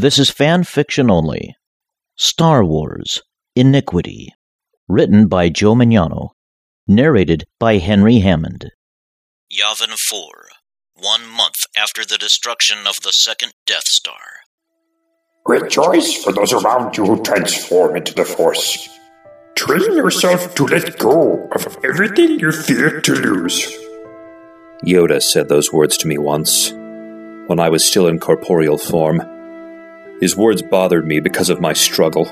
This is fan fiction only. Star Wars Iniquity. Written by Joe Mignano. Narrated by Henry Hammond. Yavin 4, one month after the destruction of the second Death Star. Rejoice for those around you who transform into the Force. Train yourself to let go of everything you fear to lose. Yoda said those words to me once, when I was still in corporeal form. His words bothered me because of my struggle.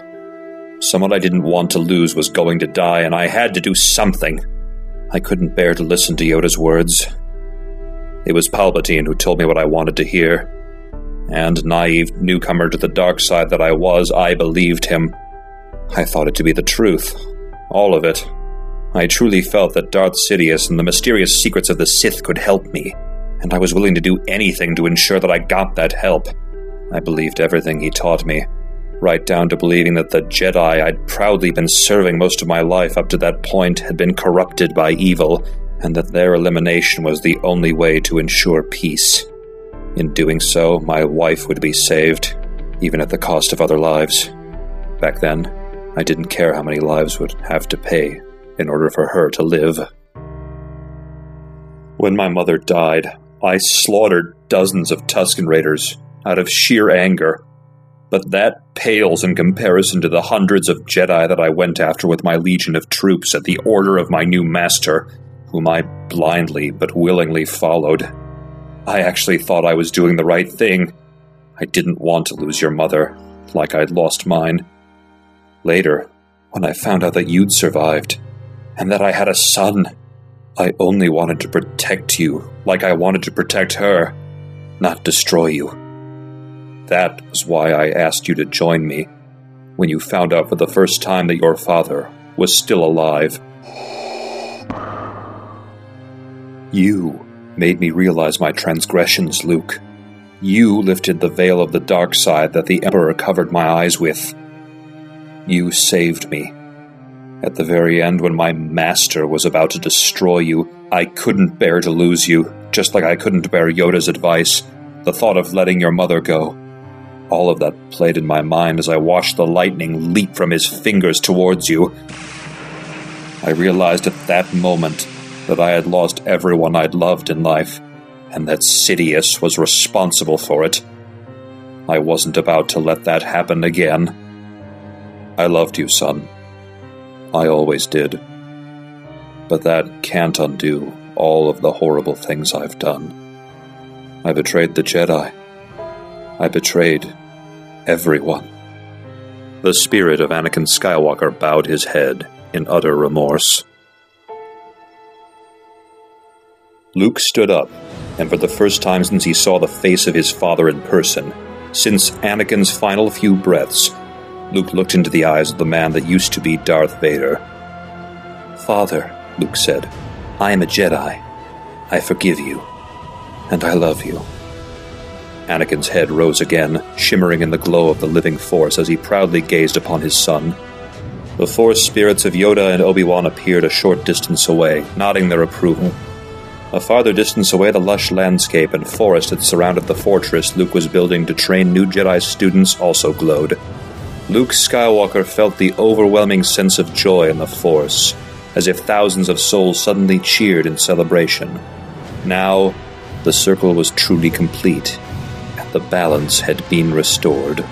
Someone I didn't want to lose was going to die, and I had to do something. I couldn't bear to listen to Yoda's words. It was Palpatine who told me what I wanted to hear. And, naive newcomer to the dark side that I was, I believed him. I thought it to be the truth. All of it. I truly felt that Darth Sidious and the mysterious secrets of the Sith could help me, and I was willing to do anything to ensure that I got that help. I believed everything he taught me, right down to believing that the Jedi I'd proudly been serving most of my life up to that point had been corrupted by evil, and that their elimination was the only way to ensure peace. In doing so, my wife would be saved, even at the cost of other lives. Back then, I didn't care how many lives would have to pay in order for her to live. When my mother died, I slaughtered dozens of Tusken Raiders out of sheer anger. But that pales in comparison to the hundreds of Jedi that I went after with my legion of troops at the order of my new master, whom I blindly but willingly followed. I actually thought I was doing the right thing. I didn't want to lose your mother, like I'd lost mine. Later, when I found out that you'd survived, and that I had a son, I only wanted to protect you, like I wanted to protect her, not destroy you. That was why I asked you to join me when you found out for the first time that your father was still alive. You made me realize my transgressions, Luke. You lifted the veil of the dark side that the Emperor covered my eyes with. You saved me. At the very end, when my master was about to destroy you, I couldn't bear to lose you, just like I couldn't bear Yoda's advice, the thought of letting your mother go. All of that played in my mind as I watched the lightning leap from his fingers towards you. I realized at that moment that I had lost everyone I'd loved in life, and that Sidious was responsible for it. I wasn't about to let that happen again. I loved you, son. I always did. But that can't undo all of the horrible things I've done. I betrayed the Jedi. I betrayed everyone. The spirit of Anakin Skywalker bowed his head in utter remorse. Luke stood up, and for the first time since he saw the face of his father in person, since Anakin's final few breaths, Luke looked into the eyes of the man that used to be Darth Vader. Father, Luke said, I am a Jedi. I forgive you, and I love you. Anakin's head rose again, shimmering in the glow of the living Force as he proudly gazed upon his son. The Force spirits of Yoda and Obi Wan appeared a short distance away, nodding their approval. A farther distance away, the lush landscape and forest that surrounded the fortress Luke was building to train new Jedi students also glowed. Luke Skywalker felt the overwhelming sense of joy in the Force, as if thousands of souls suddenly cheered in celebration. Now, the circle was truly complete, the balance had been restored.